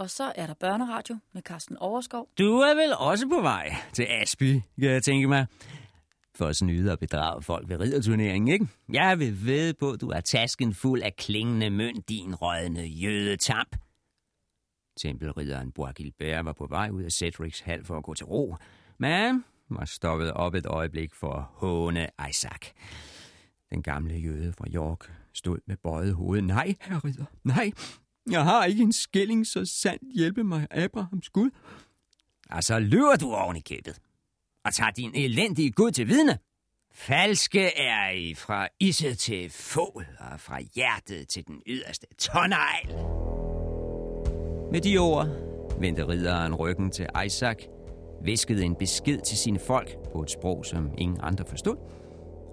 Og så er der børneradio med Carsten Overskov. Du er vel også på vej til Asby, kan jeg tænke mig. For at snyde og bedrage folk ved ridderturneringen, ikke? Jeg vil ved på, at du er tasken fuld af klingende mønt, din rødne jødetamp. Tempelridderen Bois var på vej ud af Cedrics hal for at gå til ro, men var stoppet op et øjeblik for at håne Isaac. Den gamle jøde fra York stod med bøjet hoved. Nej, herre ridder, nej, jeg har ikke en skilling, så sandt hjælpe mig, Abrahams Gud. Og så lyver du oven i kæbet og tager din elendige Gud til vidne. Falske er I fra isse til fål, og fra hjertet til den yderste tonnejl. Med de ord vendte ridderen ryggen til Isaac, viskede en besked til sine folk på et sprog, som ingen andre forstod,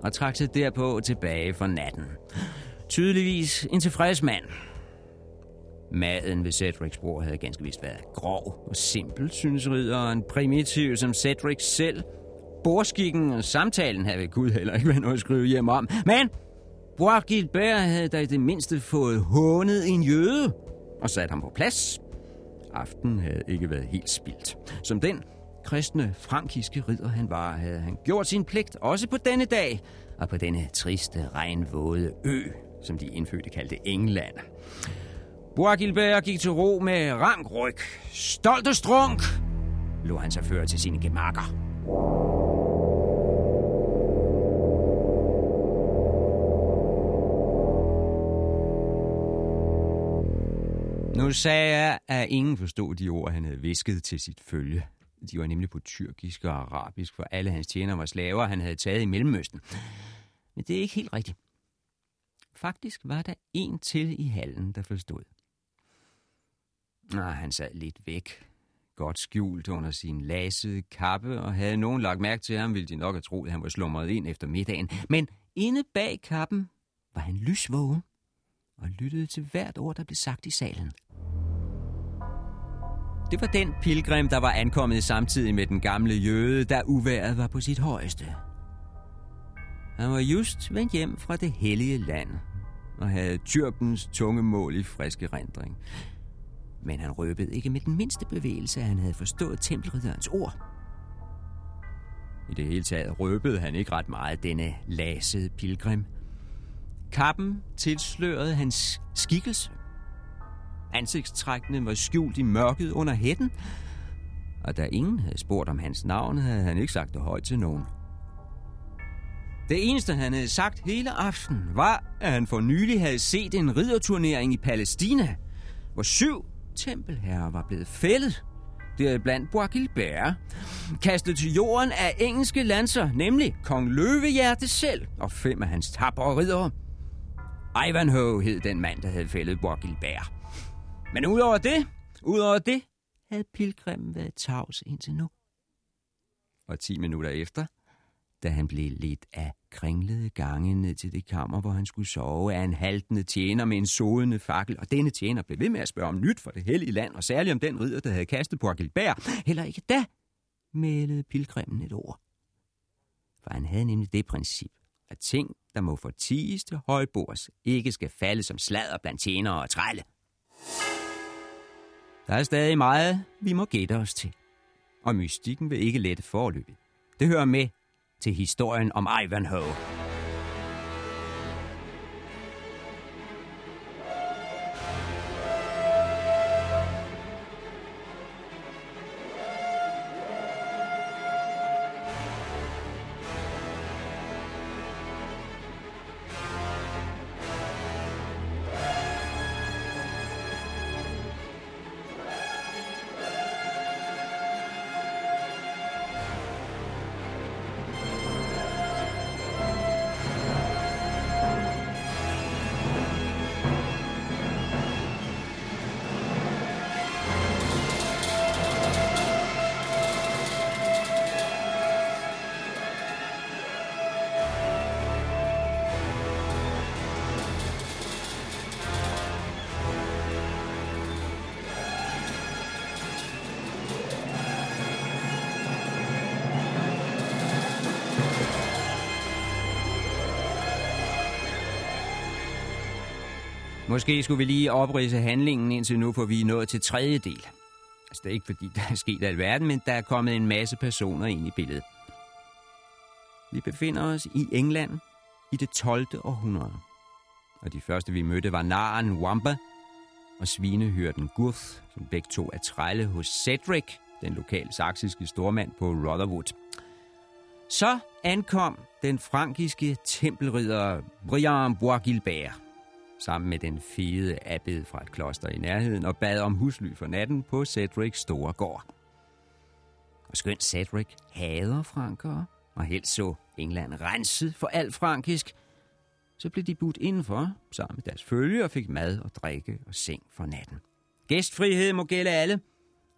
og trak sig derpå tilbage for natten. Tydeligvis en tilfreds mand. Maden ved Cedrics bord havde ganske vist været grov og simpel, synes ridderen. Primitiv som Cedric selv. Borskikken og samtalen havde ved Gud heller ikke været noget at skrive hjem om. Men Bois Gilbert havde da i det mindste fået hånet en jøde og sat ham på plads. Aften havde ikke været helt spildt. Som den kristne frankiske ridder han var, havde han gjort sin pligt også på denne dag, og på denne triste, regnvåde ø, som de indfødte kaldte England. Boagilbert gik til ro med rank ryg. Stolt og strunk lå han sig føre til sine gemakker. Nu sagde jeg, at ingen forstod de ord, han havde visket til sit følge. De var nemlig på tyrkisk og arabisk, for alle hans tjenere var slaver, han havde taget i Mellemøsten. Men det er ikke helt rigtigt. Faktisk var der en til i hallen, der forstod. Ah, han sad lidt væk, godt skjult under sin lasede kappe, og havde nogen lagt mærke til ham, ville de nok have troet, at han var slumret ind efter middagen. Men inde bag kappen var han lysvågen og lyttede til hvert ord, der blev sagt i salen. Det var den pilgrim, der var ankommet samtidig med den gamle jøde, da uværet var på sit højeste. Han var just vendt hjem fra det hellige land og havde tyrkens tunge mål i friske rendring. Men han røbede ikke med den mindste bevægelse, at han havde forstået tempelridderens ord. I det hele taget røbede han ikke ret meget denne lasede pilgrim. Kappen tilslørede hans skikkelse. Ansigtstrækkene var skjult i mørket under hætten, og da ingen havde spurgt om hans navn, havde han ikke sagt det højt til nogen. Det eneste, han havde sagt hele aften, var, at han for nylig havde set en ridderturnering i Palæstina, hvor syv tempelherrer var blevet fældet. deriblandt blandt Bois Gilbert, kastet til jorden af engelske lanser, nemlig kong Løvehjerte selv og fem af hans tapre riddere. Ivanhoe hed den mand, der havde fældet Bois Gilbert. Men udover det, udover det, havde pilgrimmen været tavs indtil nu. Og ti minutter efter, da han blev lidt af kringlede gange ned til det kammer, hvor han skulle sove af en haltende tjener med en sodende fakkel, og denne tjener blev ved med at spørge om nyt for det hellige land, og særligt om den ridder, der havde kastet på Agilbert. Heller ikke da mælede pilgrimmen et ord. For han havde nemlig det princip, at ting, der må fortiges til højbords, ikke skal falde som sladder blandt tjenere og trælle. Der er stadig meget, vi må gætte os til. Og mystikken vil ikke lette forløbet. Det hører med til historien om Ivanhoe. Måske skulle vi lige oprise handlingen indtil nu, for vi er nået til tredje del. Altså, det er ikke fordi, der er sket alverden, men der er kommet en masse personer ind i billedet. Vi befinder os i England i det 12. århundrede. Og de første, vi mødte, var naren Wamba og svinehyrden Gurth, som begge to er trælle hos Cedric, den lokale saksiske stormand på Rotherwood. Så ankom den frankiske tempelridder Brian Bois-Gilbert, sammen med den fede abbed fra et kloster i nærheden, og bad om husly for natten på Cedrics store gård. Og skønt Cedric hader frankere, og helst så England renset for alt frankisk, så blev de budt indenfor sammen med deres følge og fik mad og drikke og seng for natten. Gæstfrihed må gælde alle,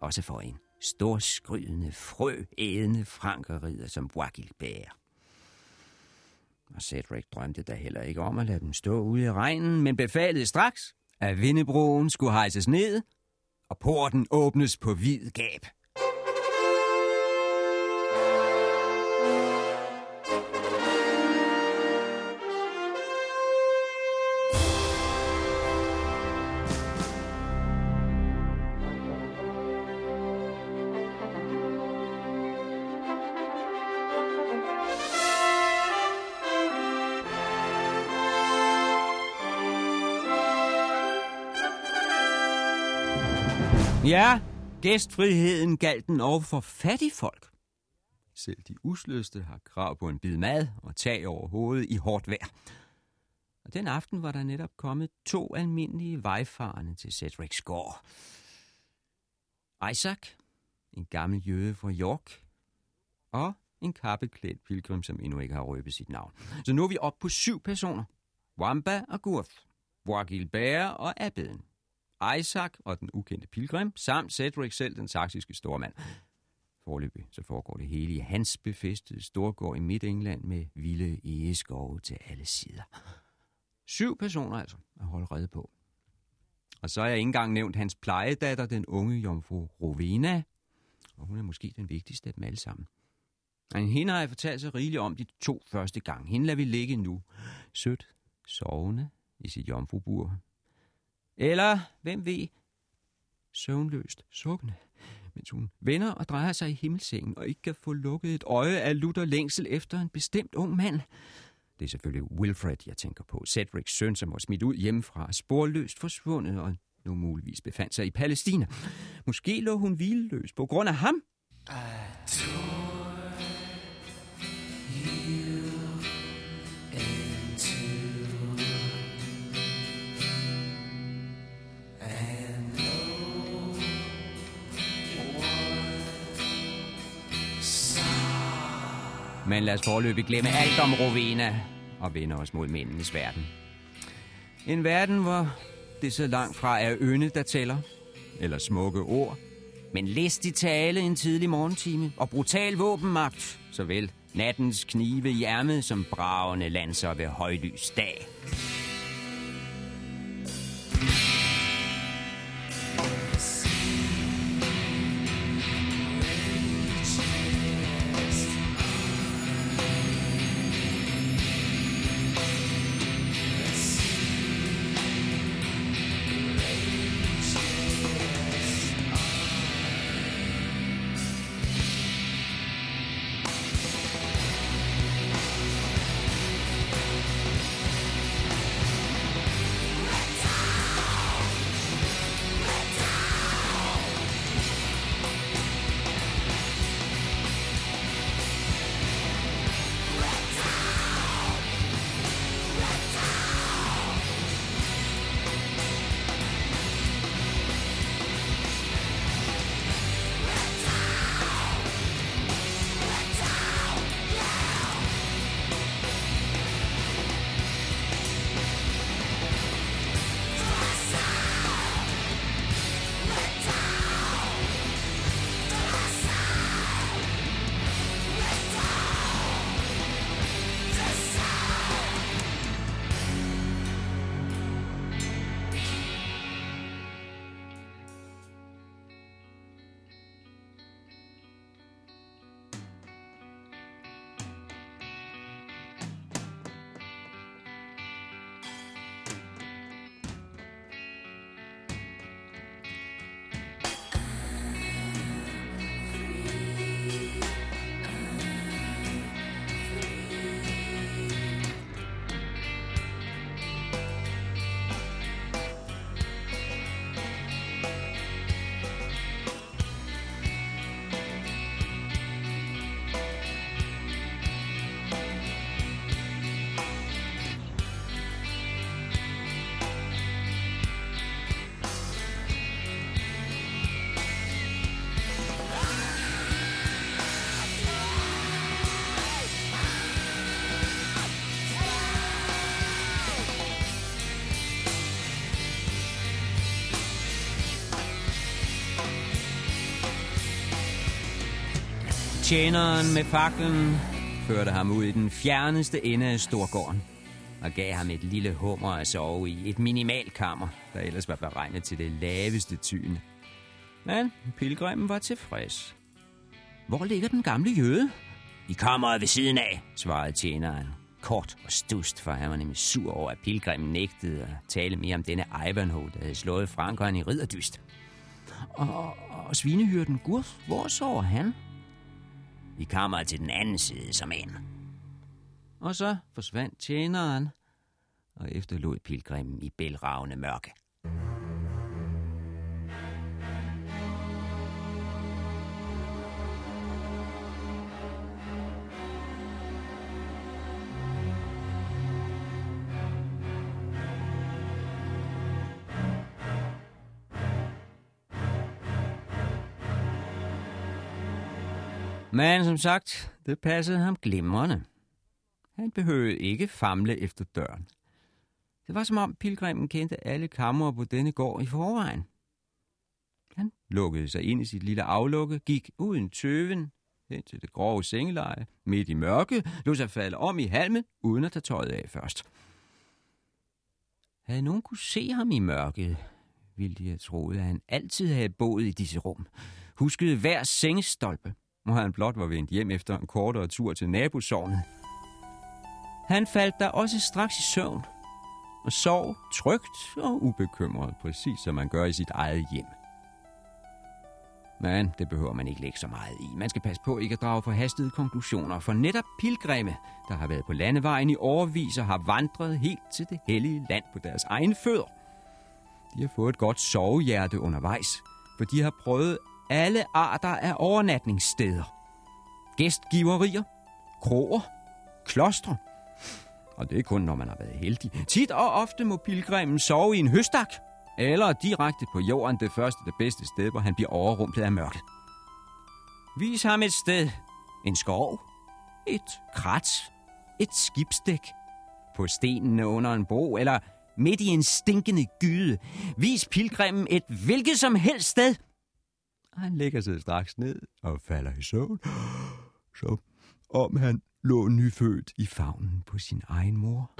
også for en storskrydende, frøædende frankerrider som Bois og Cedric drømte da heller ikke om at lade dem stå ude i regnen, men befalede straks, at vindebroen skulle hejses ned, og porten åbnes på vid gab. Ja, gæstfriheden galt den over for fattige folk. Selv de usløste har krav på en bid mad og tag over hovedet i hårdt vejr. Og den aften var der netop kommet to almindelige vejfarende til Cedrics gård. Isaac, en gammel jøde fra York, og en kappeklædt pilgrim, som endnu ikke har røbet sit navn. Så nu er vi op på syv personer. Wamba og Gurth, Bois Bære og Abeden. Isaac og den ukendte pilgrim, samt Cedric selv, den saksiske stormand. Forløbig så foregår det hele i hans befæstede storgård i Midt-England med vilde egeskove til alle sider. Syv personer altså at holde redde på. Og så har jeg ikke engang nævnt hans plejedatter, den unge jomfru Rovena, og hun er måske den vigtigste af dem alle sammen. Men hende har jeg fortalt så rigeligt om de to første gange. Hende lader vi ligge nu. Sødt, sovende i sit jomfrubur, eller, hvem ved, søvnløst sukkende, mens hun vender og drejer sig i himmelsengen og ikke kan få lukket et øje af lutter længsel efter en bestemt ung mand. Det er selvfølgelig Wilfred, jeg tænker på. Cedrics søn, som var smidt ud hjemmefra, sporløst forsvundet og nu muligvis befandt sig i Palæstina. Måske lå hun hvileløs på grund af ham. Uh, Men lad os forløbig glemme alt om Rovena og vende os mod mændenes verden. En verden, hvor det så langt fra er øne, der tæller, eller smukke ord, men listig tale en tidlig morgentime og brutal våbenmagt, såvel nattens knive i ærmet som bravende lanser ved højlys dag. Tjeneren med faklen førte ham ud i den fjerneste ende af Storgården og gav ham et lille hummer at sove i, et minimalkammer, der ellers var beregnet til det laveste tyne. Men pilgrimen var tilfreds. Hvor ligger den gamle jøde? I kammeret ved siden af, svarede tjeneren. Kort og stust, for han var nemlig sur over, at pilgrimen nægtede at tale mere om denne Ivanhoe, der havde slået Frankeren i ridderdyst. Og, og, og svinehyrden Gurf, hvor sover han? I kammeret til den anden side som en. Og så forsvandt tjeneren og efterlod pilgrimen i bælragende mørke. Men som sagt, det passede ham glimrende. Han behøvede ikke famle efter døren. Det var som om pilgrimen kendte alle kammer på denne gård i forvejen. Han lukkede sig ind i sit lille aflukke, gik uden tøven hen til det grove sengeleje, midt i mørke, lå sig falde om i halmen, uden at tage tøjet af først. Havde nogen kunne se ham i mørket, ville de have troet, at han altid havde boet i disse rum, huskede hver sengestolpe, hvor han blot var vendt hjem efter en kortere tur til nabosovnet. Han faldt der også straks i søvn, og sov trygt og ubekymret, præcis som man gør i sit eget hjem. Men det behøver man ikke lægge så meget i. Man skal passe på ikke at drage forhastede konklusioner, for netop pilgrimme, der har været på landevejen i årevis og har vandret helt til det hellige land på deres egen fødder. De har fået et godt sovehjerte undervejs, for de har prøvet alle arter af overnatningssteder. Gæstgiverier, kroer, klostre. Og det er kun, når man har været heldig. Tit og ofte må pilgrimen sove i en høstak, eller direkte på jorden det første det bedste sted, hvor han bliver overrumplet af mørket. Vis ham et sted. En skov. Et krat. Et skibsdæk. På stenene under en bro, eller midt i en stinkende gyde. Vis pilgrimen et hvilket som helst sted – han lægger sig straks ned og falder i søvn, så om han lå nyfødt i favnen på sin egen mor.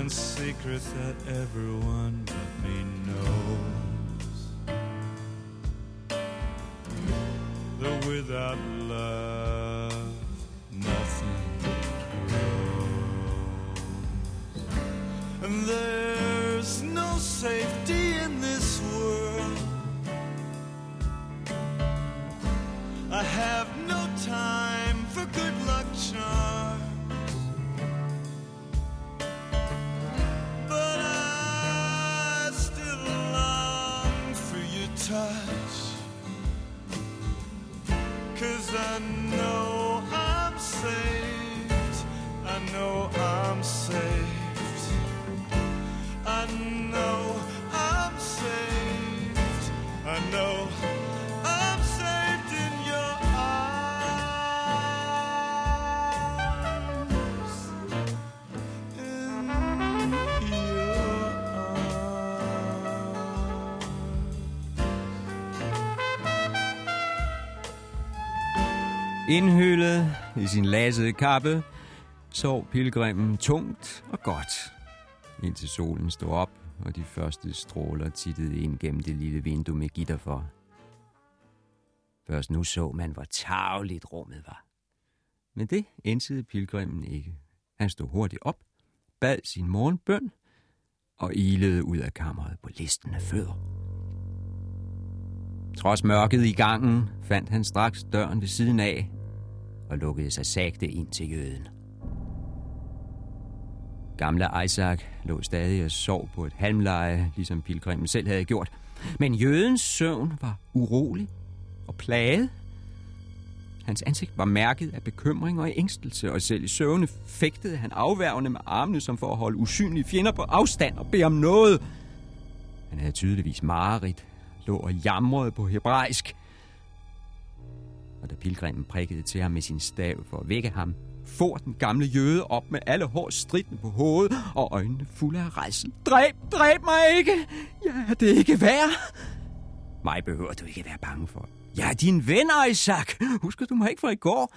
And secrets that everyone but me knows. Though without love Indhyllet i sin lasede kappe, sov pilgrimmen tungt og godt, indtil solen stod op, og de første stråler tittede ind gennem det lille vindue med gitter for. Først nu så man, hvor tageligt rummet var. Men det indsede pilgrimmen ikke. Han stod hurtigt op, bad sin morgenbøn og ilede ud af kammeret på listen af fødder. Trods mørket i gangen fandt han straks døren ved siden af og lukkede sig sagte ind til jøden. Gamle Isaac lå stadig og sov på et halmleje, ligesom pilgrimen selv havde gjort. Men jødens søvn var urolig og plaget. Hans ansigt var mærket af bekymring og ængstelse, og selv i søvne fægtede han afværgende med armene, som for at holde usynlige fjender på afstand og bede om noget. Han havde tydeligvis mareridt, lå og jamrede på hebraisk. Og da pilgrimen prikkede til ham med sin stav for at vække ham, for den gamle jøde op med alle hår stridende på hovedet og øjnene fulde af rejsel. Dræb, dræb mig ikke! Ja, det er ikke værd. Mig behøver du ikke være bange for. Jeg er din ven, Isaac. Husker du mig ikke fra i går?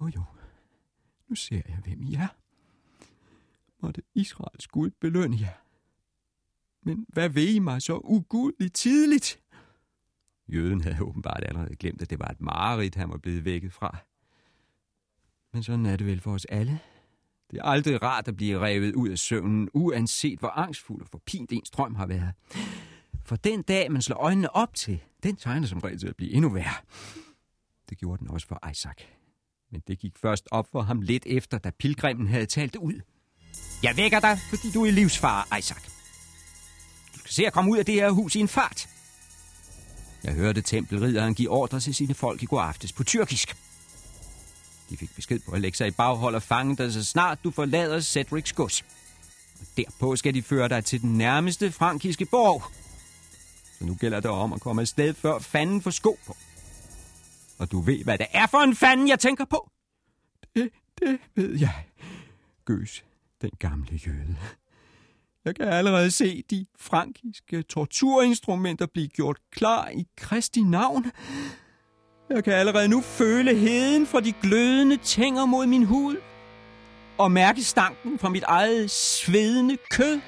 Åh oh, jo, nu ser jeg, hvem I er. Måtte Israels Gud belønne jer. Men hvad ved I mig så ugudeligt tidligt? Jøden havde åbenbart allerede glemt, at det var et mareridt, han var blevet vækket fra. Men sådan er det vel for os alle. Det er aldrig rart at blive revet ud af søvnen, uanset hvor angstfuld og forpint ens drøm har været. For den dag, man slår øjnene op til, den tegner som regel til at blive endnu værre. Det gjorde den også for Isaac. Men det gik først op for ham lidt efter, da pilgrimen havde talt ud. Jeg vækker dig, fordi du er livsfar, Isaac. Du skal se at komme ud af det her hus i en fart. Jeg hørte tempelridderen give ordre til sine folk i går aftes på tyrkisk. De fik besked på at lægge sig i baghold og fange dig, så snart du forlader Cedrics gods. Og derpå skal de føre dig til den nærmeste frankiske borg. Så nu gælder det om at komme afsted, før fanden får sko på. Og du ved, hvad det er for en fanden, jeg tænker på? Det, det ved jeg. Gøs, den gamle jøde. Jeg kan allerede se de frankiske torturinstrumenter blive gjort klar i Kristi navn. Jeg kan allerede nu føle heden fra de glødende tænger mod min hud. Og mærke stanken fra mit eget svedende kød.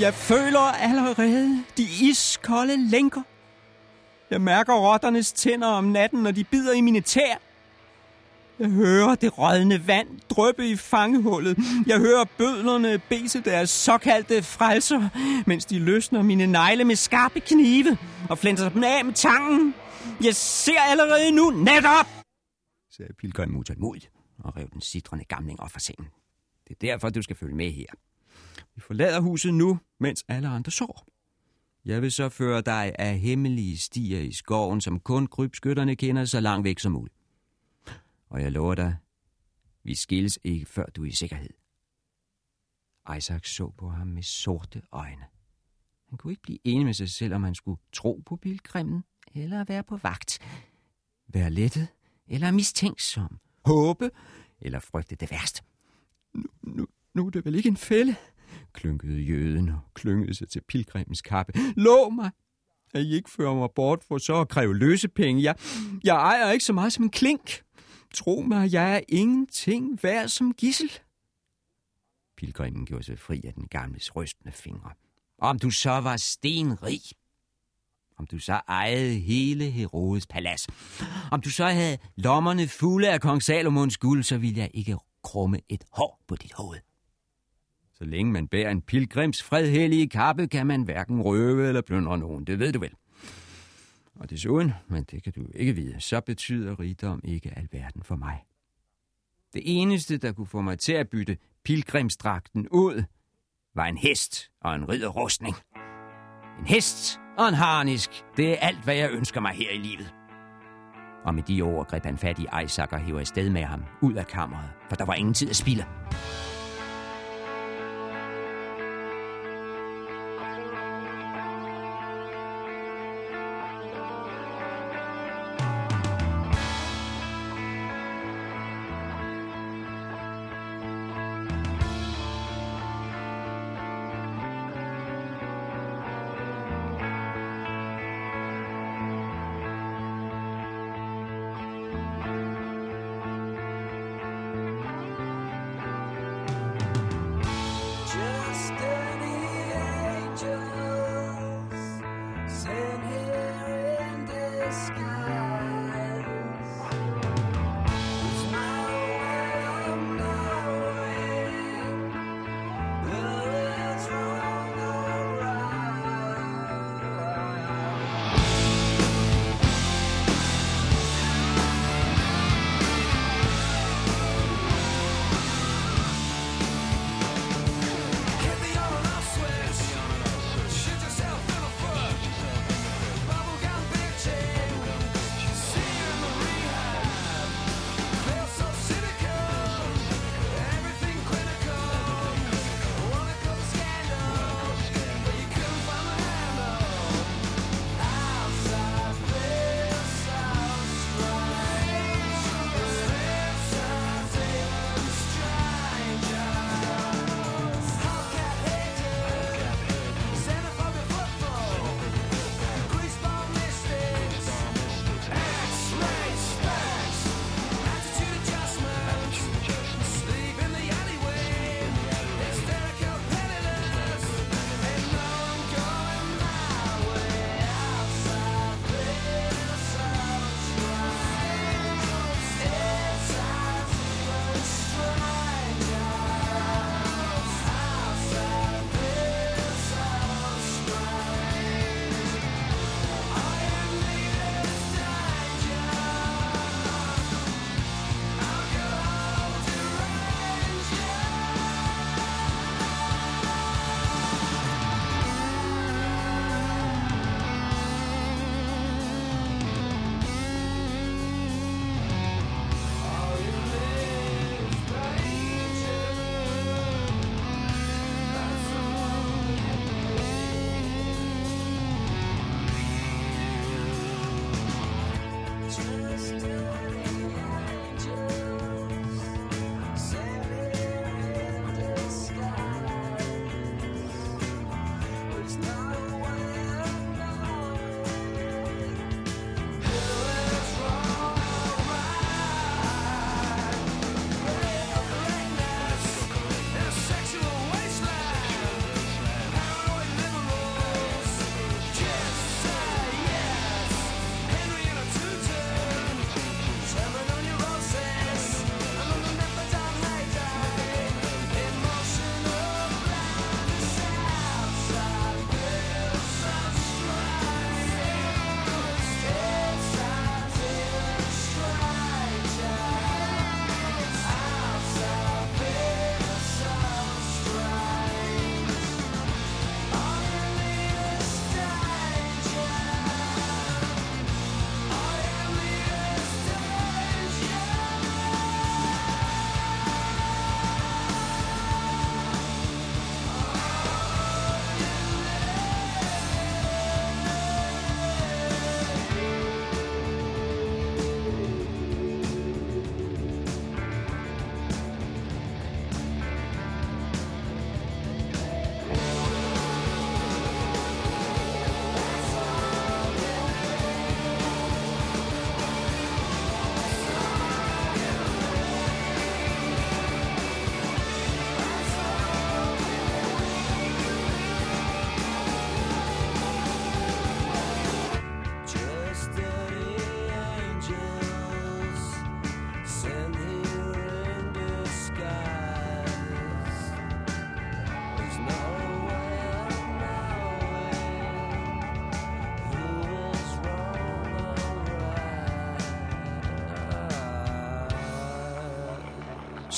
Jeg føler allerede de iskolde lænker. Jeg mærker rotternes tænder om natten, når de bider i mine tær. Jeg hører det rådne vand drøbe i fangehullet. Jeg hører bødlerne bese deres såkaldte frelser, mens de løsner mine negle med skarpe knive og flænser dem af med tangen. Jeg ser allerede nu netop, sagde pilgrim utålmodigt og rev den sidrende gamling op fra sengen. Det er derfor, du skal følge med her. Vi forlader huset nu, mens alle andre sover. Jeg vil så føre dig af hemmelige stier i skoven, som kun krybskytterne kender så langt væk som muligt. Og jeg lover dig, vi skilles ikke, før du er i sikkerhed. Isaac så på ham med sorte øjne. Han kunne ikke blive enig med sig selv, om han skulle tro på pilgrimmen, eller være på vagt. Være lettet, eller mistænksom. Håbe, eller frygte det værste. Nu, nu, nu er det vel ikke en fælde, klynkede jøden og klyngede sig til pilgrimens kappe. Lov mig, at I ikke fører mig bort for så at kræve løsepenge. Jeg, jeg ejer ikke så meget som en klink. Tro mig, jeg er ingenting værd som gissel. Pilgrimen gjorde sig fri af den gamle rystende fingre. Om du så var stenrig, om du så ejede hele Herodes palads, om du så havde lommerne fulde af kong Salomons guld, så ville jeg ikke krumme et hår på dit hoved. Så længe man bærer en pilgrims fredhellige kappe, kan man hverken røve eller plyndre nogen. Det ved du vel. Og desuden, men det kan du ikke vide, så betyder rigdom ikke alverden for mig. Det eneste, der kunne få mig til at bytte pilgrimsdragten ud, var en hest og en ridderrustning. En hest og en harnisk, det er alt, hvad jeg ønsker mig her i livet. Og med de ord greb han fat i Isaac og hæver afsted med ham ud af kammeret, for der var ingen tid at spille.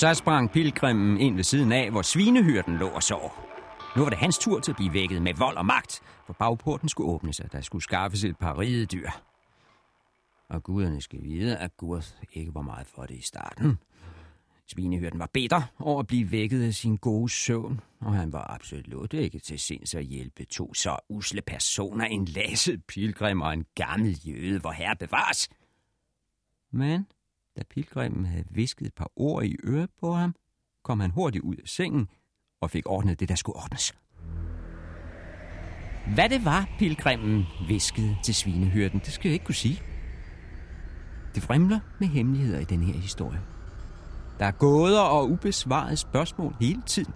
Så sprang pilgrimmen ind ved siden af, hvor svinehyrden lå og sov. Nu var det hans tur til at blive vækket med vold og magt, for bagporten skulle åbnes, sig, der skulle skaffes et par ridedyr. Og guderne skal vide, at Gurth ikke var meget for det i starten. Svinehyrden var bitter over at blive vækket af sin gode søvn, og han var absolut ikke til sinds at hjælpe to så usle personer, en lasset pilgrim og en gammel jøde, hvor herre bevares. Men da pilgrimen havde visket et par ord i øret på ham, kom han hurtigt ud af sengen og fik ordnet det, der skulle ordnes. Hvad det var, pilgrimen viskede til svinehyrden, det skal jeg ikke kunne sige. Det fremler med hemmeligheder i den her historie. Der er gåder og ubesvarede spørgsmål hele tiden.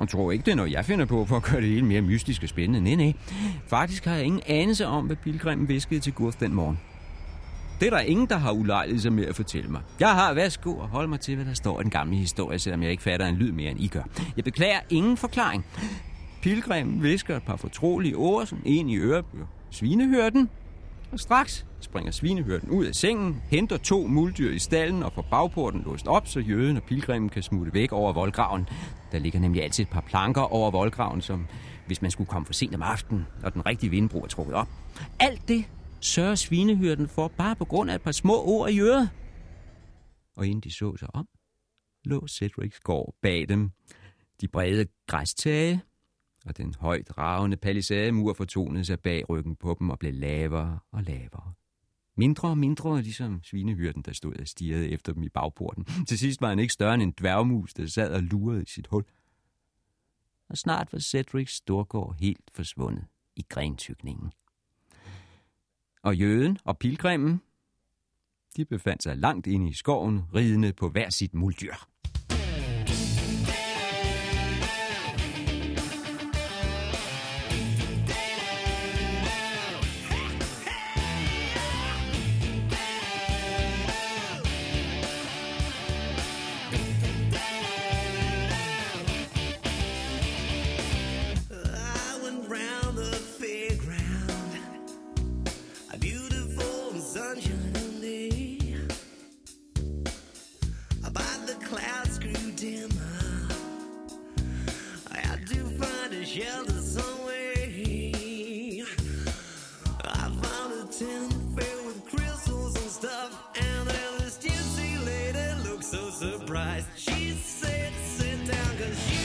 Og tror ikke, det er noget, jeg finder på for at gøre det hele mere mystisk og spændende. Nej, nej. Faktisk har jeg ingen anelse om, hvad pilgrimen viskede til Gurth den morgen. Det er der ingen, der har ulejlighed sig med at fortælle mig. Jeg har værsgo og hold mig til, hvad der står i den gamle historie, selvom jeg ikke fatter en lyd mere, end I gør. Jeg beklager ingen forklaring. Pilgrimen visker et par fortrolige ord, som en i øret på svinehørten, og straks springer svinehørten ud af sengen, henter to muldyr i stallen og får bagporten låst op, så jøden og pilgrimen kan smutte væk over voldgraven. Der ligger nemlig altid et par planker over voldgraven, som hvis man skulle komme for sent om aftenen, og den rigtige vindbro er trukket op. Alt det sørger svinehyrden for bare på grund af et par små ord i øret. Og inden de så sig om, lå Cedrics gård bag dem. De brede græstage og den højt ravende palisademur fortonede sig bag ryggen på dem og blev lavere og lavere. Mindre og mindre, ligesom svinehyrden, der stod og stirrede efter dem i bagporten. Til sidst var han ikke større end en dværgmus, der sad og lurede i sit hul. Og snart var Cedrics storgård helt forsvundet i grentykningen. Og jøden og pilgrimmen, de befandt sig langt inde i skoven, ridende på hver sit muldyr. Surprised. She said, "Sit down, 'cause you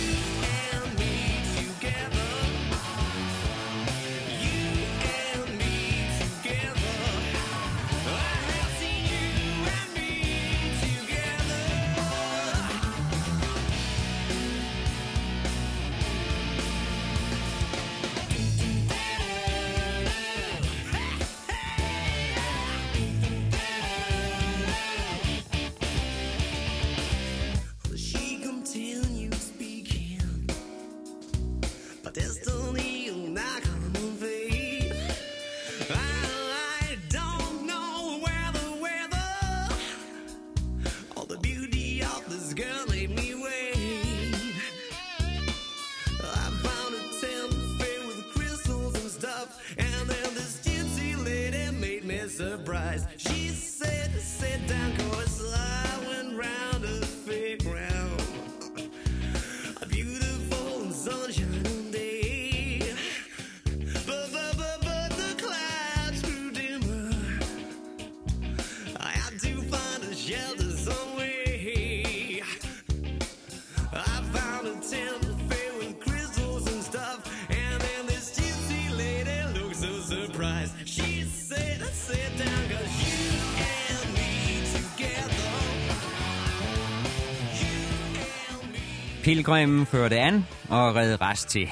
Pilgrimmen førte an og red rest til.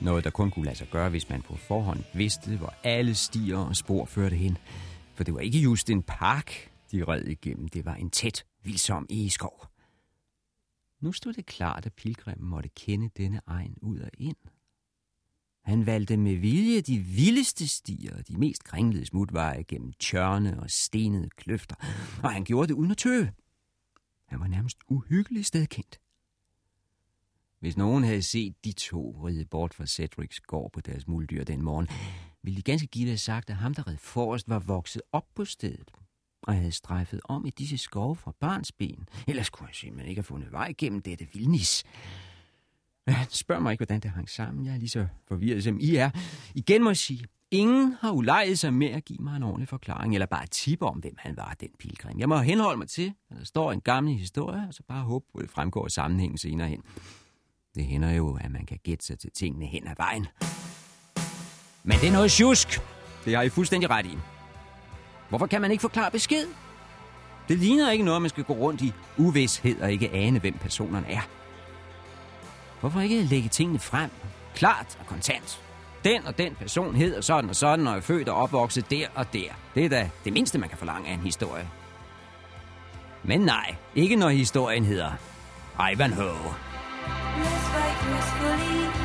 Noget, der kun kunne lade sig gøre, hvis man på forhånd vidste, hvor alle stier og spor førte hen. For det var ikke just en park, de red igennem. Det var en tæt, vildsom egeskov. Nu stod det klart, at pilgrimmen måtte kende denne egen ud og ind. Han valgte med vilje de vildeste stier og de mest kringlede smutveje gennem tjørne og stenede kløfter, og han gjorde det uden at tøve. Han var nærmest uhyggeligt stedkendt. Hvis nogen havde set de to ride bort fra Cedrics gård på deres muldyr den morgen, ville de ganske givet have sagt, at ham, der red forrest, var vokset op på stedet. og havde strejfet om i disse skove fra barns ben. Ellers kunne han simpelthen ikke have fundet vej gennem dette vildnis. Spørg mig ikke, hvordan det hang sammen. Jeg er lige så forvirret, som I er. Igen må jeg sige, ingen har ulejet sig med at give mig en ordentlig forklaring, eller bare tippe tip om, hvem han var, den pilgrim. Jeg må henholde mig til, at der står en gammel historie, og så bare håbe på, at det fremgår sammenhængen senere hen. Det hænder jo, at man kan gætte sig til tingene hen ad vejen. Men det er noget tjusk. Det har I fuldstændig ret i. Hvorfor kan man ikke forklare besked? Det ligner ikke noget, man skal gå rundt i uvidshed og ikke ane, hvem personerne er. Hvorfor ikke lægge tingene frem? Klart og kontant. Den og den person hedder sådan og sådan, og er født og opvokset der og der. Det er da det mindste, man kan forlange af en historie. Men nej, ikke når historien hedder Ivanhoe. Yeah. Fight gracefully.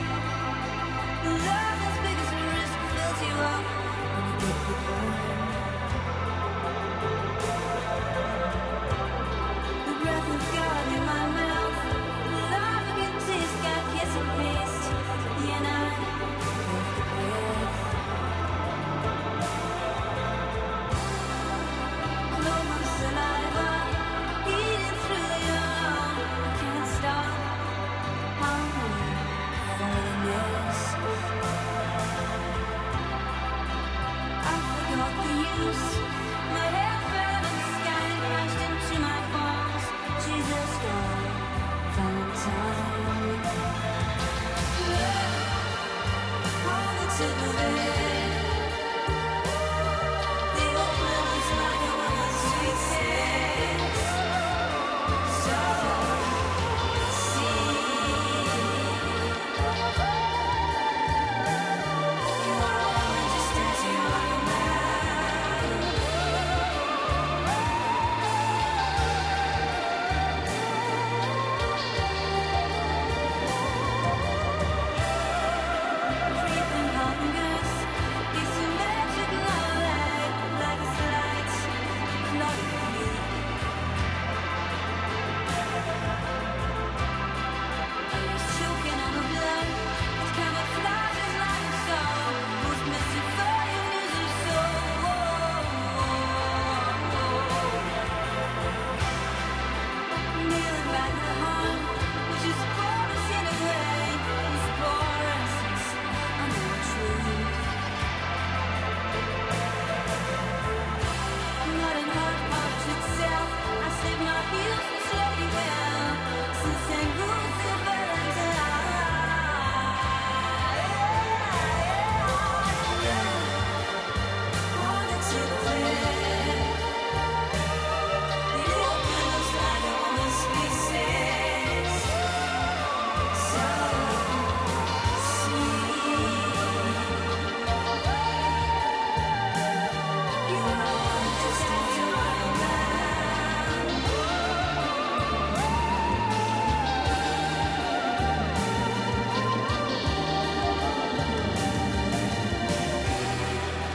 Amen.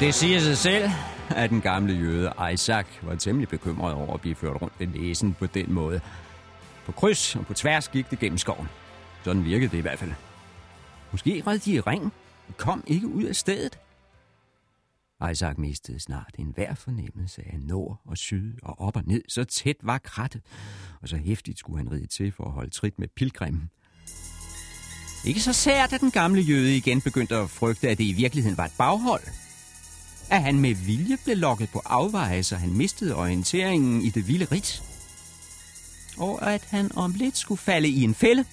Det siger sig selv, at den gamle jøde Isaac var temmelig bekymret over at blive ført rundt ved næsen på den måde. På kryds og på tværs gik det gennem skoven. Sådan virkede det i hvert fald. Måske red de i ring og kom ikke ud af stedet. Isaac mistede snart en hver fornemmelse af nord og syd og op og ned. Så tæt var krattet, og så hæftigt skulle han ride til for at holde trit med pilgrimmen. Ikke så sært, at den gamle jøde igen begyndte at frygte, at det i virkeligheden var et baghold. At han med vilje blev lokket på afveje, så han mistede orienteringen i det vilde rit. Og at han om lidt skulle falde i en fælde.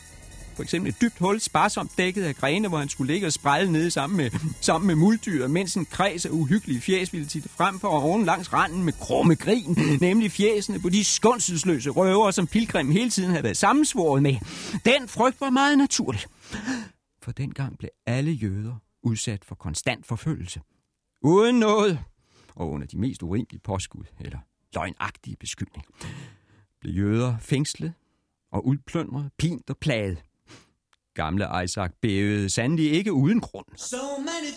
For eksempel et dybt hul, sparsomt dækket af grene, hvor han skulle ligge og sprælle nede sammen med, sammen med muldyr, mens en kreds af uhyggelige fjes ville titte frem for oven langs randen med krumme grin, nemlig fjesene på de skånselsløse røver, som pilgrim hele tiden havde været sammensvoret med. Den frygt var meget naturlig. For dengang blev alle jøder udsat for konstant forfølgelse. Uden noget, og under de mest urimelige påskud eller løgnagtige beskyldning, blev jøder fængslet og udplyndret, pint og plaget. Gamle Isaac bævede sandelig ikke uden grund. So many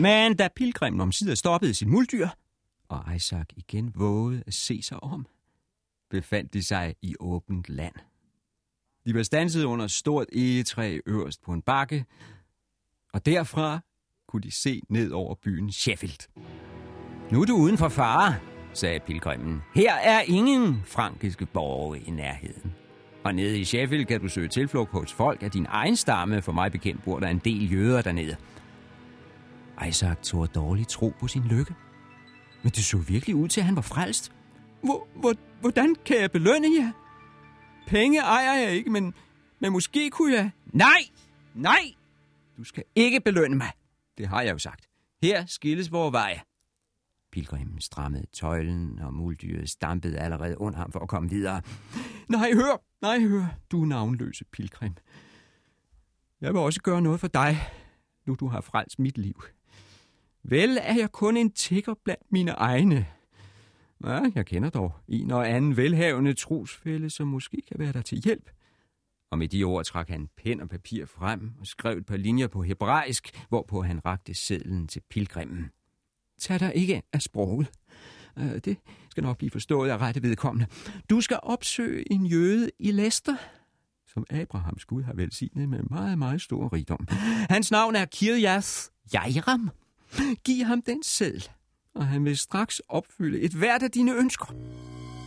Men da pilgrimen omsider stoppede sin muldyr, og Isaac igen vågede at se sig om, befandt de sig i åbent land. De var standset under et stort egetræ øverst på en bakke, og derfra kunne de se ned over byen Sheffield. Nu er du uden for fare, sagde pilgrimen. Her er ingen frankiske borgere i nærheden. Og nede i Sheffield kan du søge tilflugt hos folk af din egen stamme. For mig bekendt bor der en del jøder dernede. Isaac tog dårligt tro på sin lykke. Men det så virkelig ud til, at han var frelst. Hvor, hvor, hvordan kan jeg belønne jer? Penge ejer jeg ikke, men, men måske kunne jeg... Nej! Nej! Du skal ikke belønne mig. Det har jeg jo sagt. Her skilles vores veje. Pilgrimen strammede tøjlen, og muldyret stampede allerede under ham for at komme videre. Nej, hør! Nej, hør! Du navnløse pilgrim. Jeg vil også gøre noget for dig, nu du har frelst mit liv. Vel er jeg kun en tigger blandt mine egne. Ja, jeg kender dog en og anden velhavende trosfælde, som måske kan være der til hjælp. Og med de ord trak han pen og papir frem og skrev et par linjer på hebraisk, hvorpå han rakte sedlen til pilgrimmen. Tag dig ikke af sproget. Øh, det skal nok blive forstået af rette vedkommende. Du skal opsøge en jøde i Leicester, som Abrahams Gud har velsignet med meget, meget stor rigdom. Hans navn er Kirjas Jairam. Giv ham den seddel, og han vil straks opfylde et hvert af dine ønsker.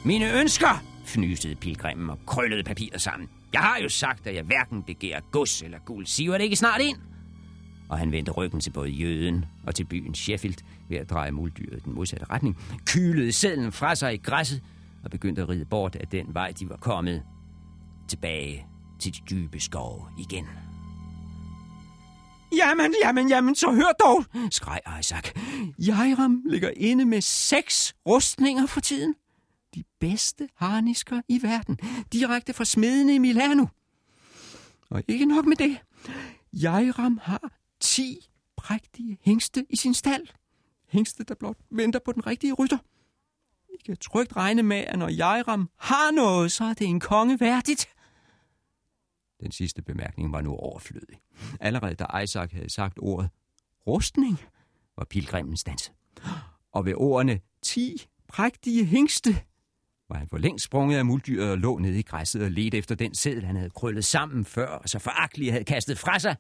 Mine ønsker, fnysede pilgrimen og krøllede papiret sammen. Jeg har jo sagt, at jeg hverken begærer gods eller guld. Siver det ikke snart ind? Og han vendte ryggen til både jøden og til byen Sheffield ved at dreje muldyret i den modsatte retning, kylede sedlen fra sig i græsset og begyndte at ride bort af den vej, de var kommet. Tilbage til de dybe skove igen. Jamen, jamen, jamen, så hør dog, skreg Isaac. Jairam ligger inde med seks rustninger for tiden. De bedste harnisker i verden, direkte fra smedene i Milano. Og ikke nok med det. Jairam har 10 prægtige hængste i sin stald. Hængste, der blot venter på den rigtige rytter. I kan trygt regne med, at når Jairam har noget, så er det en konge værdigt. Den sidste bemærkning var nu overflødig. Allerede da Isaac havde sagt ordet rustning, var pilgrimen standset. Og ved ordene 10 prægtige hængste, var han for længst sprunget af muldyret og lå nede i græsset og ledte efter den sædel, han havde krøllet sammen før, og så foragtelig havde kastet fra sig.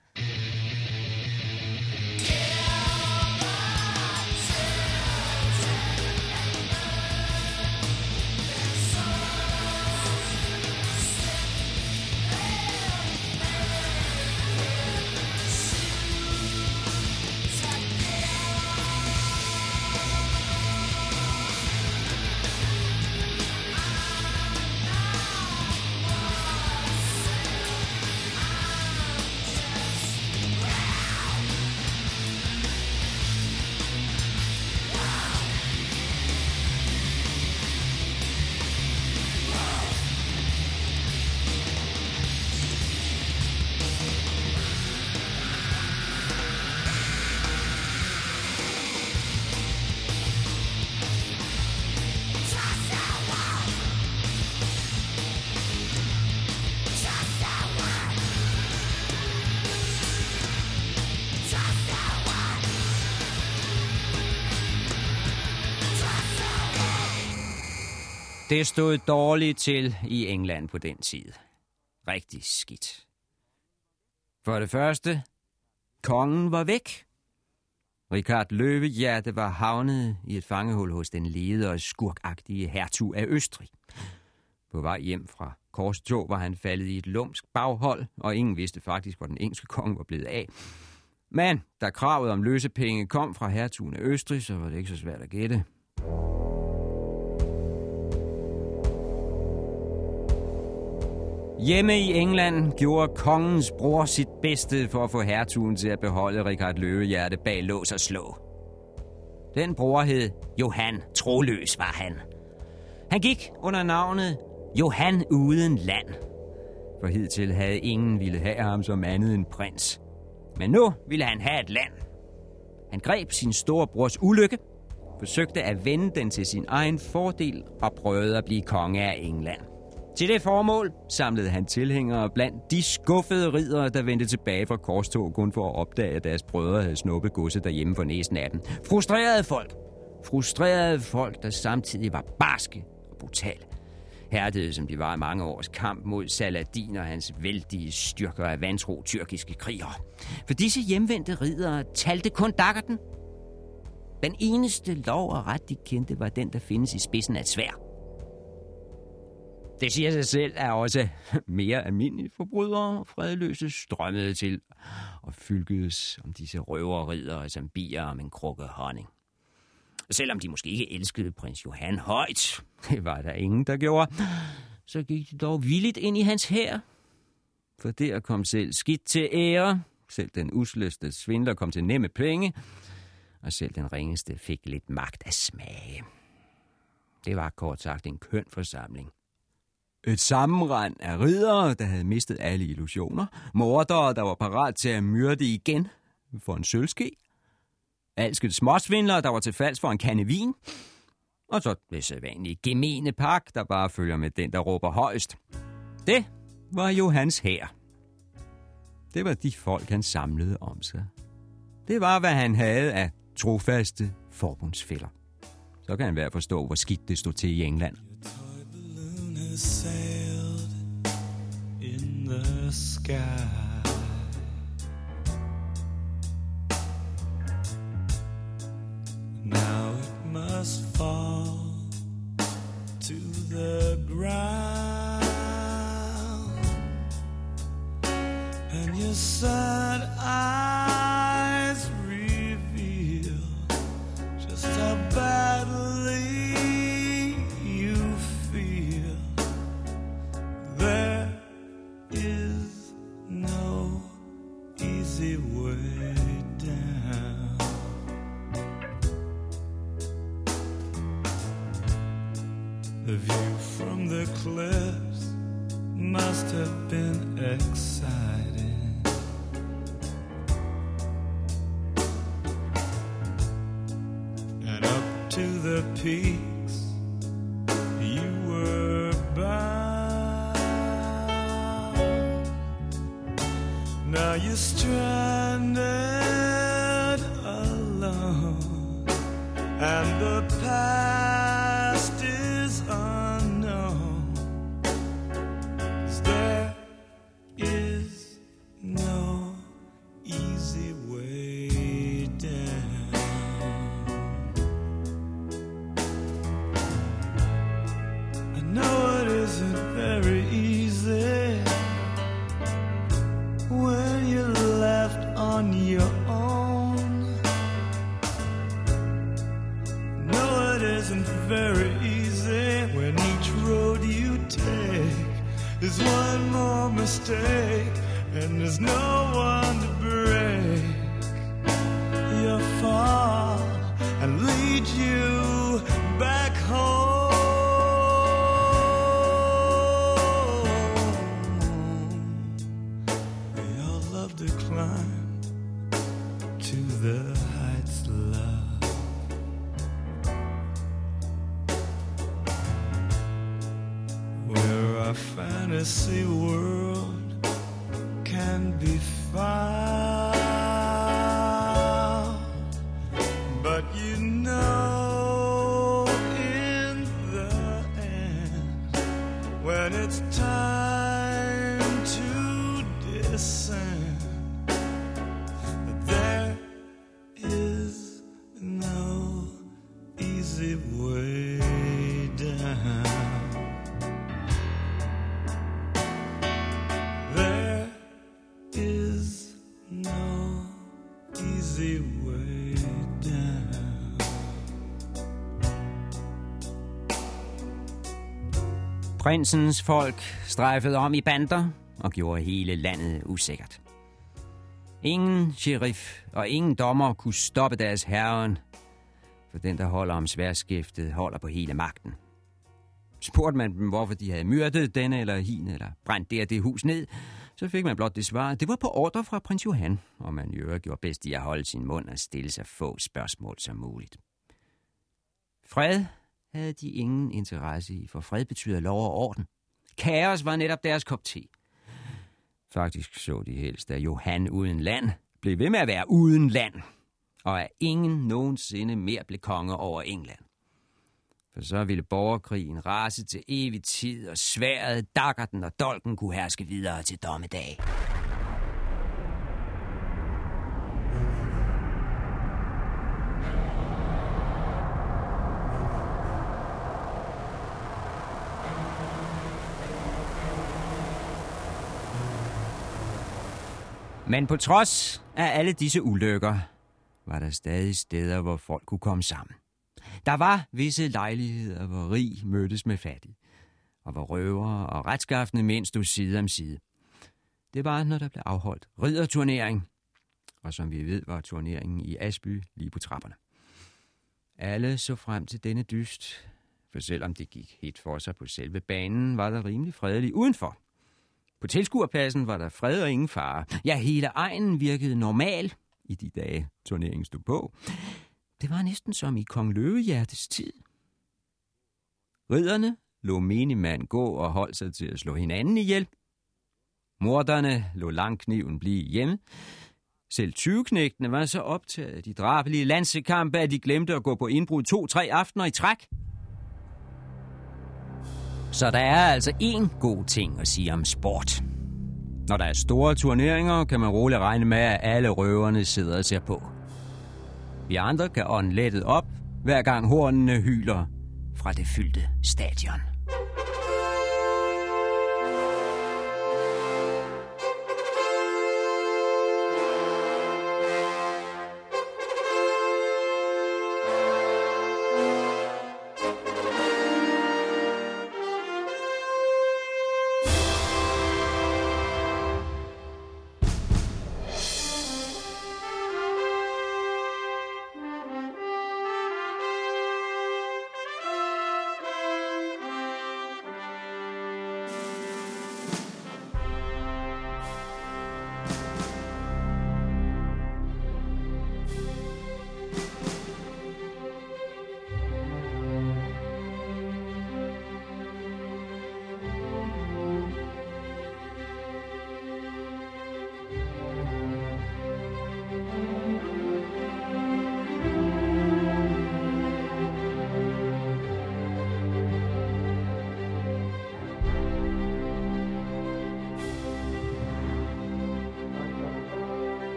Det stod dårligt til i England på den tid. Rigtig skidt. For det første, kongen var væk. Richard Løvehjerte var havnet i et fangehul hos den lede og skurkagtige hertug af Østrig. På vej hjem fra korstog var han faldet i et lumsk baghold, og ingen vidste faktisk, hvor den engelske konge var blevet af. Men da kravet om løsepenge kom fra hertugen af Østrig, så var det ikke så svært at gætte. Hjemme i England gjorde kongens bror sit bedste for at få hertugen til at beholde Richard Løvehjerte bag lås og slå. Den bror hed Johan Troløs var han. Han gik under navnet Johan uden land. For hidtil havde ingen ville have ham som andet end prins. Men nu ville han have et land. Han greb sin storebrors ulykke, forsøgte at vende den til sin egen fordel og prøvede at blive konge af England. Til det formål samlede han tilhængere blandt de skuffede ridere, der vendte tilbage fra korstog kun for at opdage, at deres brødre havde snuppet godset derhjemme for næsen af dem. Frustrerede folk. Frustrerede folk, der samtidig var barske og brutale. Hærdede, som de var i mange års kamp mod Saladin og hans vældige styrker af vantro tyrkiske krigere. For disse hjemvendte ridere talte kun dakkerten. Den eneste lov og ret, de kendte, var den, der findes i spidsen af et svær. Det siger sig selv, at også mere almindelige forbrydere og fredløse strømmede til og fylkedes om disse røverridere som bier om en krukke honning. Selvom de måske ikke elskede prins Johan højt, det var der ingen, der gjorde, så gik de dog villigt ind i hans hær. For der kom selv skidt til ære, selv den usløste svindler kom til nemme penge, og selv den ringeste fik lidt magt af smage. Det var kort sagt en køn forsamling. Et sammenrend af ridere, der havde mistet alle illusioner. Mordere, der var parat til at myrde igen for en sølvske. Alskede småsvindlere, der var til falds for en kande vin. Og så det sædvanlige gemene pak, der bare følger med den, der råber højst. Det var Johans hær. Det var de folk, han samlede om sig. Det var, hvad han havde af trofaste forbundsfælder. Så kan han være forstå, hvor skidt det stod til i England. Sailed in the sky. Now it must fall to the ground, and your sad eyes reveal just how badly Prinsens folk strejfede om i bander og gjorde hele landet usikkert. Ingen sheriff og ingen dommer kunne stoppe deres herren, for den, der holder om sværskiftet, holder på hele magten. Spurgte man dem, hvorfor de havde myrdet denne eller hin, eller brændt det og det hus ned, så fik man blot det svar, at det var på ordre fra prins Johan, og man i øvrigt gjorde bedst i at holde sin mund og stille sig få spørgsmål som muligt. Fred havde de ingen interesse i, for fred betyder lov og orden. Kaos var netop deres kop te. Faktisk så de helst, at Johan uden land blev ved med at være uden land, og at ingen nogensinde mere blev konge over England. For så ville borgerkrigen rase til evig tid, og sværet, dakkerten og dolken kunne herske videre til dommedag. Men på trods af alle disse ulykker, var der stadig steder, hvor folk kunne komme sammen. Der var visse lejligheder, hvor rig mødtes med fattig, og hvor røvere og retskaffende mænd stod side om side. Det var, når der blev afholdt ridderturnering, og som vi ved, var turneringen i Asby lige på trapperne. Alle så frem til denne dyst, for selvom det gik helt for sig på selve banen, var der rimelig fredeligt udenfor. På tilskuerpladsen var der fred og ingen fare. Ja, hele egnen virkede normal i de dage, turneringen stod på. Det var næsten som i Kong Løvehjertes tid. Ridderne lå menigmand gå og holdt sig til at slå hinanden ihjel. Morderne lå langkniven blive hjemme. Selv 20 var så optaget af de drabelige landsekampe, at de glemte at gå på indbrud to-tre aftener i træk. Så der er altså én god ting at sige om sport. Når der er store turneringer, kan man roligt regne med, at alle røverne sidder og ser på. Vi andre kan ånde lettet op, hver gang hornene hyler fra det fyldte stadion.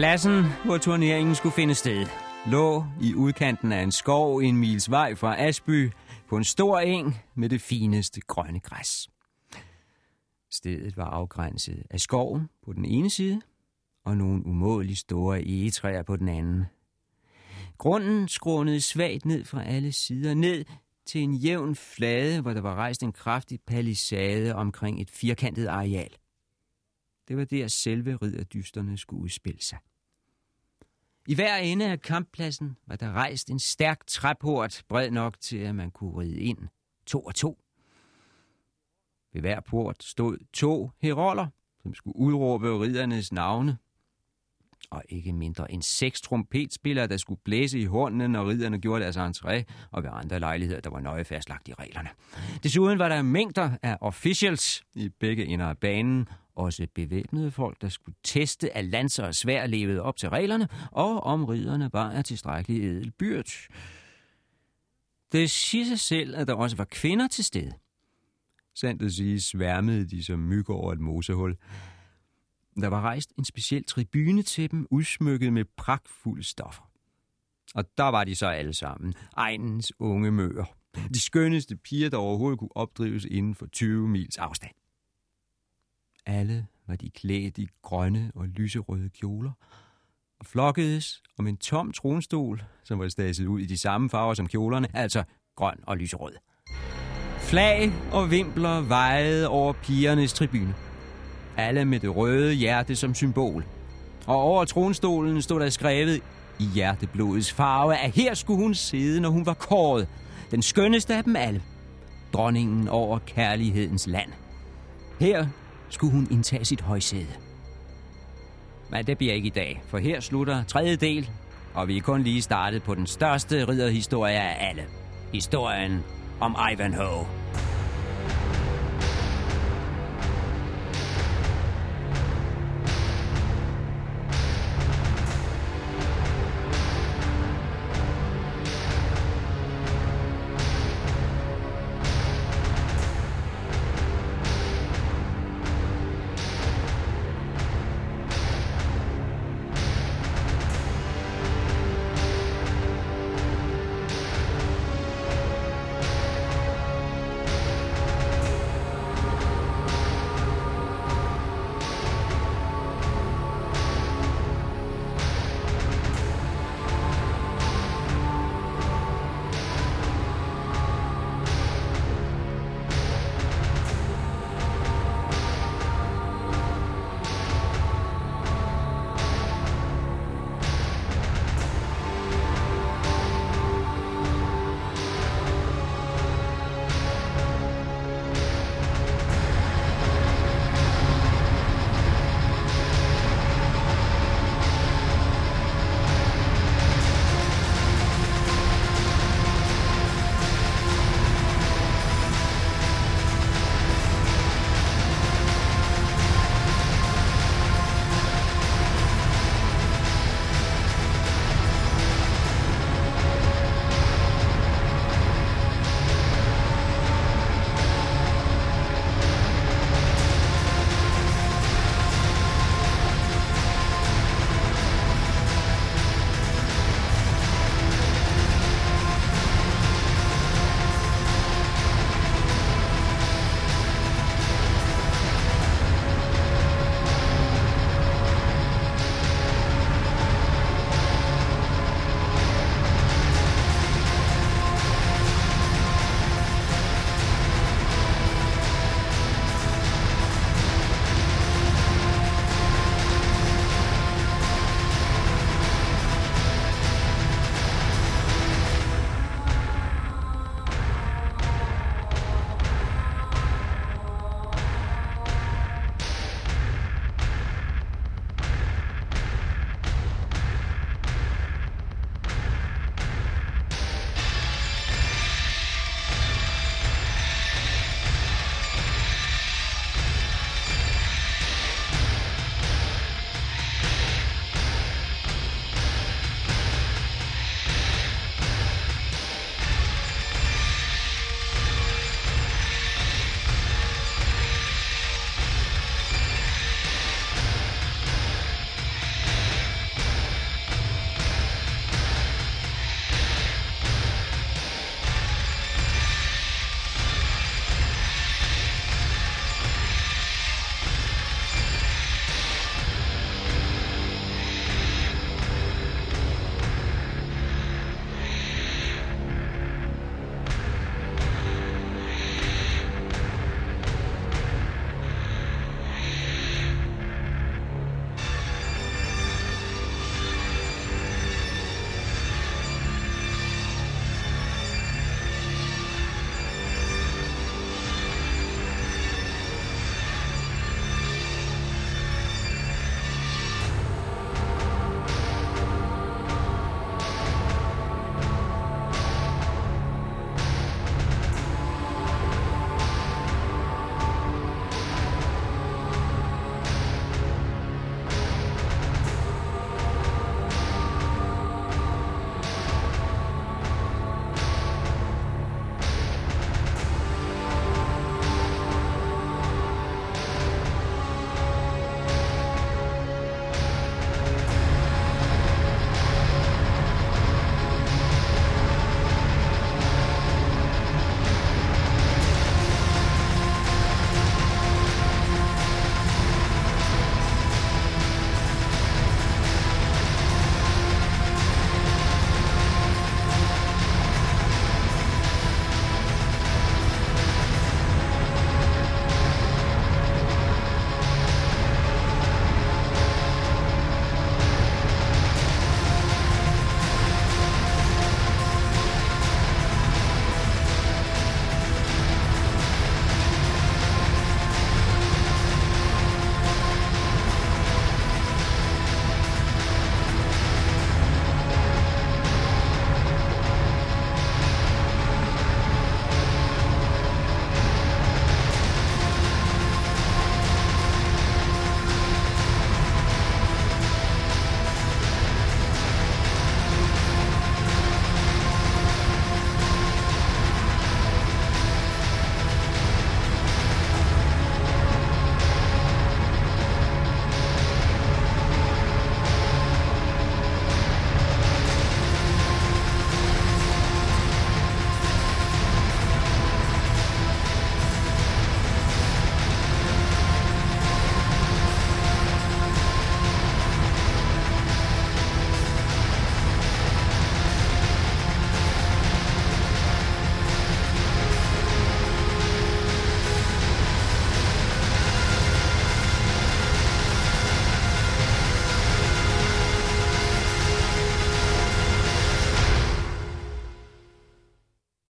Pladsen, hvor turneringen skulle finde sted, lå i udkanten af en skov en mils vej fra Asby på en stor eng med det fineste grønne græs. Stedet var afgrænset af skoven på den ene side og nogle umådeligt store egetræer på den anden. Grunden skrånede svagt ned fra alle sider, ned til en jævn flade, hvor der var rejst en kraftig palisade omkring et firkantet areal. Det var der selve ridderdysterne skulle udspille sig. I hver ende af kamppladsen var der rejst en stærk træport, bred nok til, at man kunne ride ind to og to. Ved hver port stod to heroller, som skulle udråbe riddernes navne, og ikke mindre end seks trompetspillere, der skulle blæse i hornene, når ridderne gjorde deres entré, og ved andre lejligheder, der var nøje fastlagt i reglerne. Desuden var der mængder af officials i begge ender af banen, også bevæbnede folk, der skulle teste, at lanser og svær levede op til reglerne, og om ridderne var af tilstrækkelig edelbyrd. Det siger sig selv, at der også var kvinder til stede. Sandt at sige, sværmede de som myg over et mosehul. Der var rejst en speciel tribune til dem, udsmykket med pragtfulde stoffer. Og der var de så alle sammen, egnens unge møer. De skønneste piger, der overhovedet kunne opdrives inden for 20 mils afstand. Alle var de klædt i grønne og lyserøde kjoler, og flokkedes om en tom tronstol, som var staset ud i de samme farver som kjolerne, altså grøn og lyserød. Flag og vimpler vejede over pigernes tribune. Alle med det røde hjerte som symbol. Og over tronstolen stod der skrevet i hjerteblodets farve, at her skulle hun sidde, når hun var kåret. Den skønneste af dem alle. Dronningen over kærlighedens land. Her skulle hun indtage sit højsæde. Men det bliver ikke i dag, for her slutter tredje del, og vi er kun lige startet på den største ridderhistorie af alle. Historien om Ivanhoe.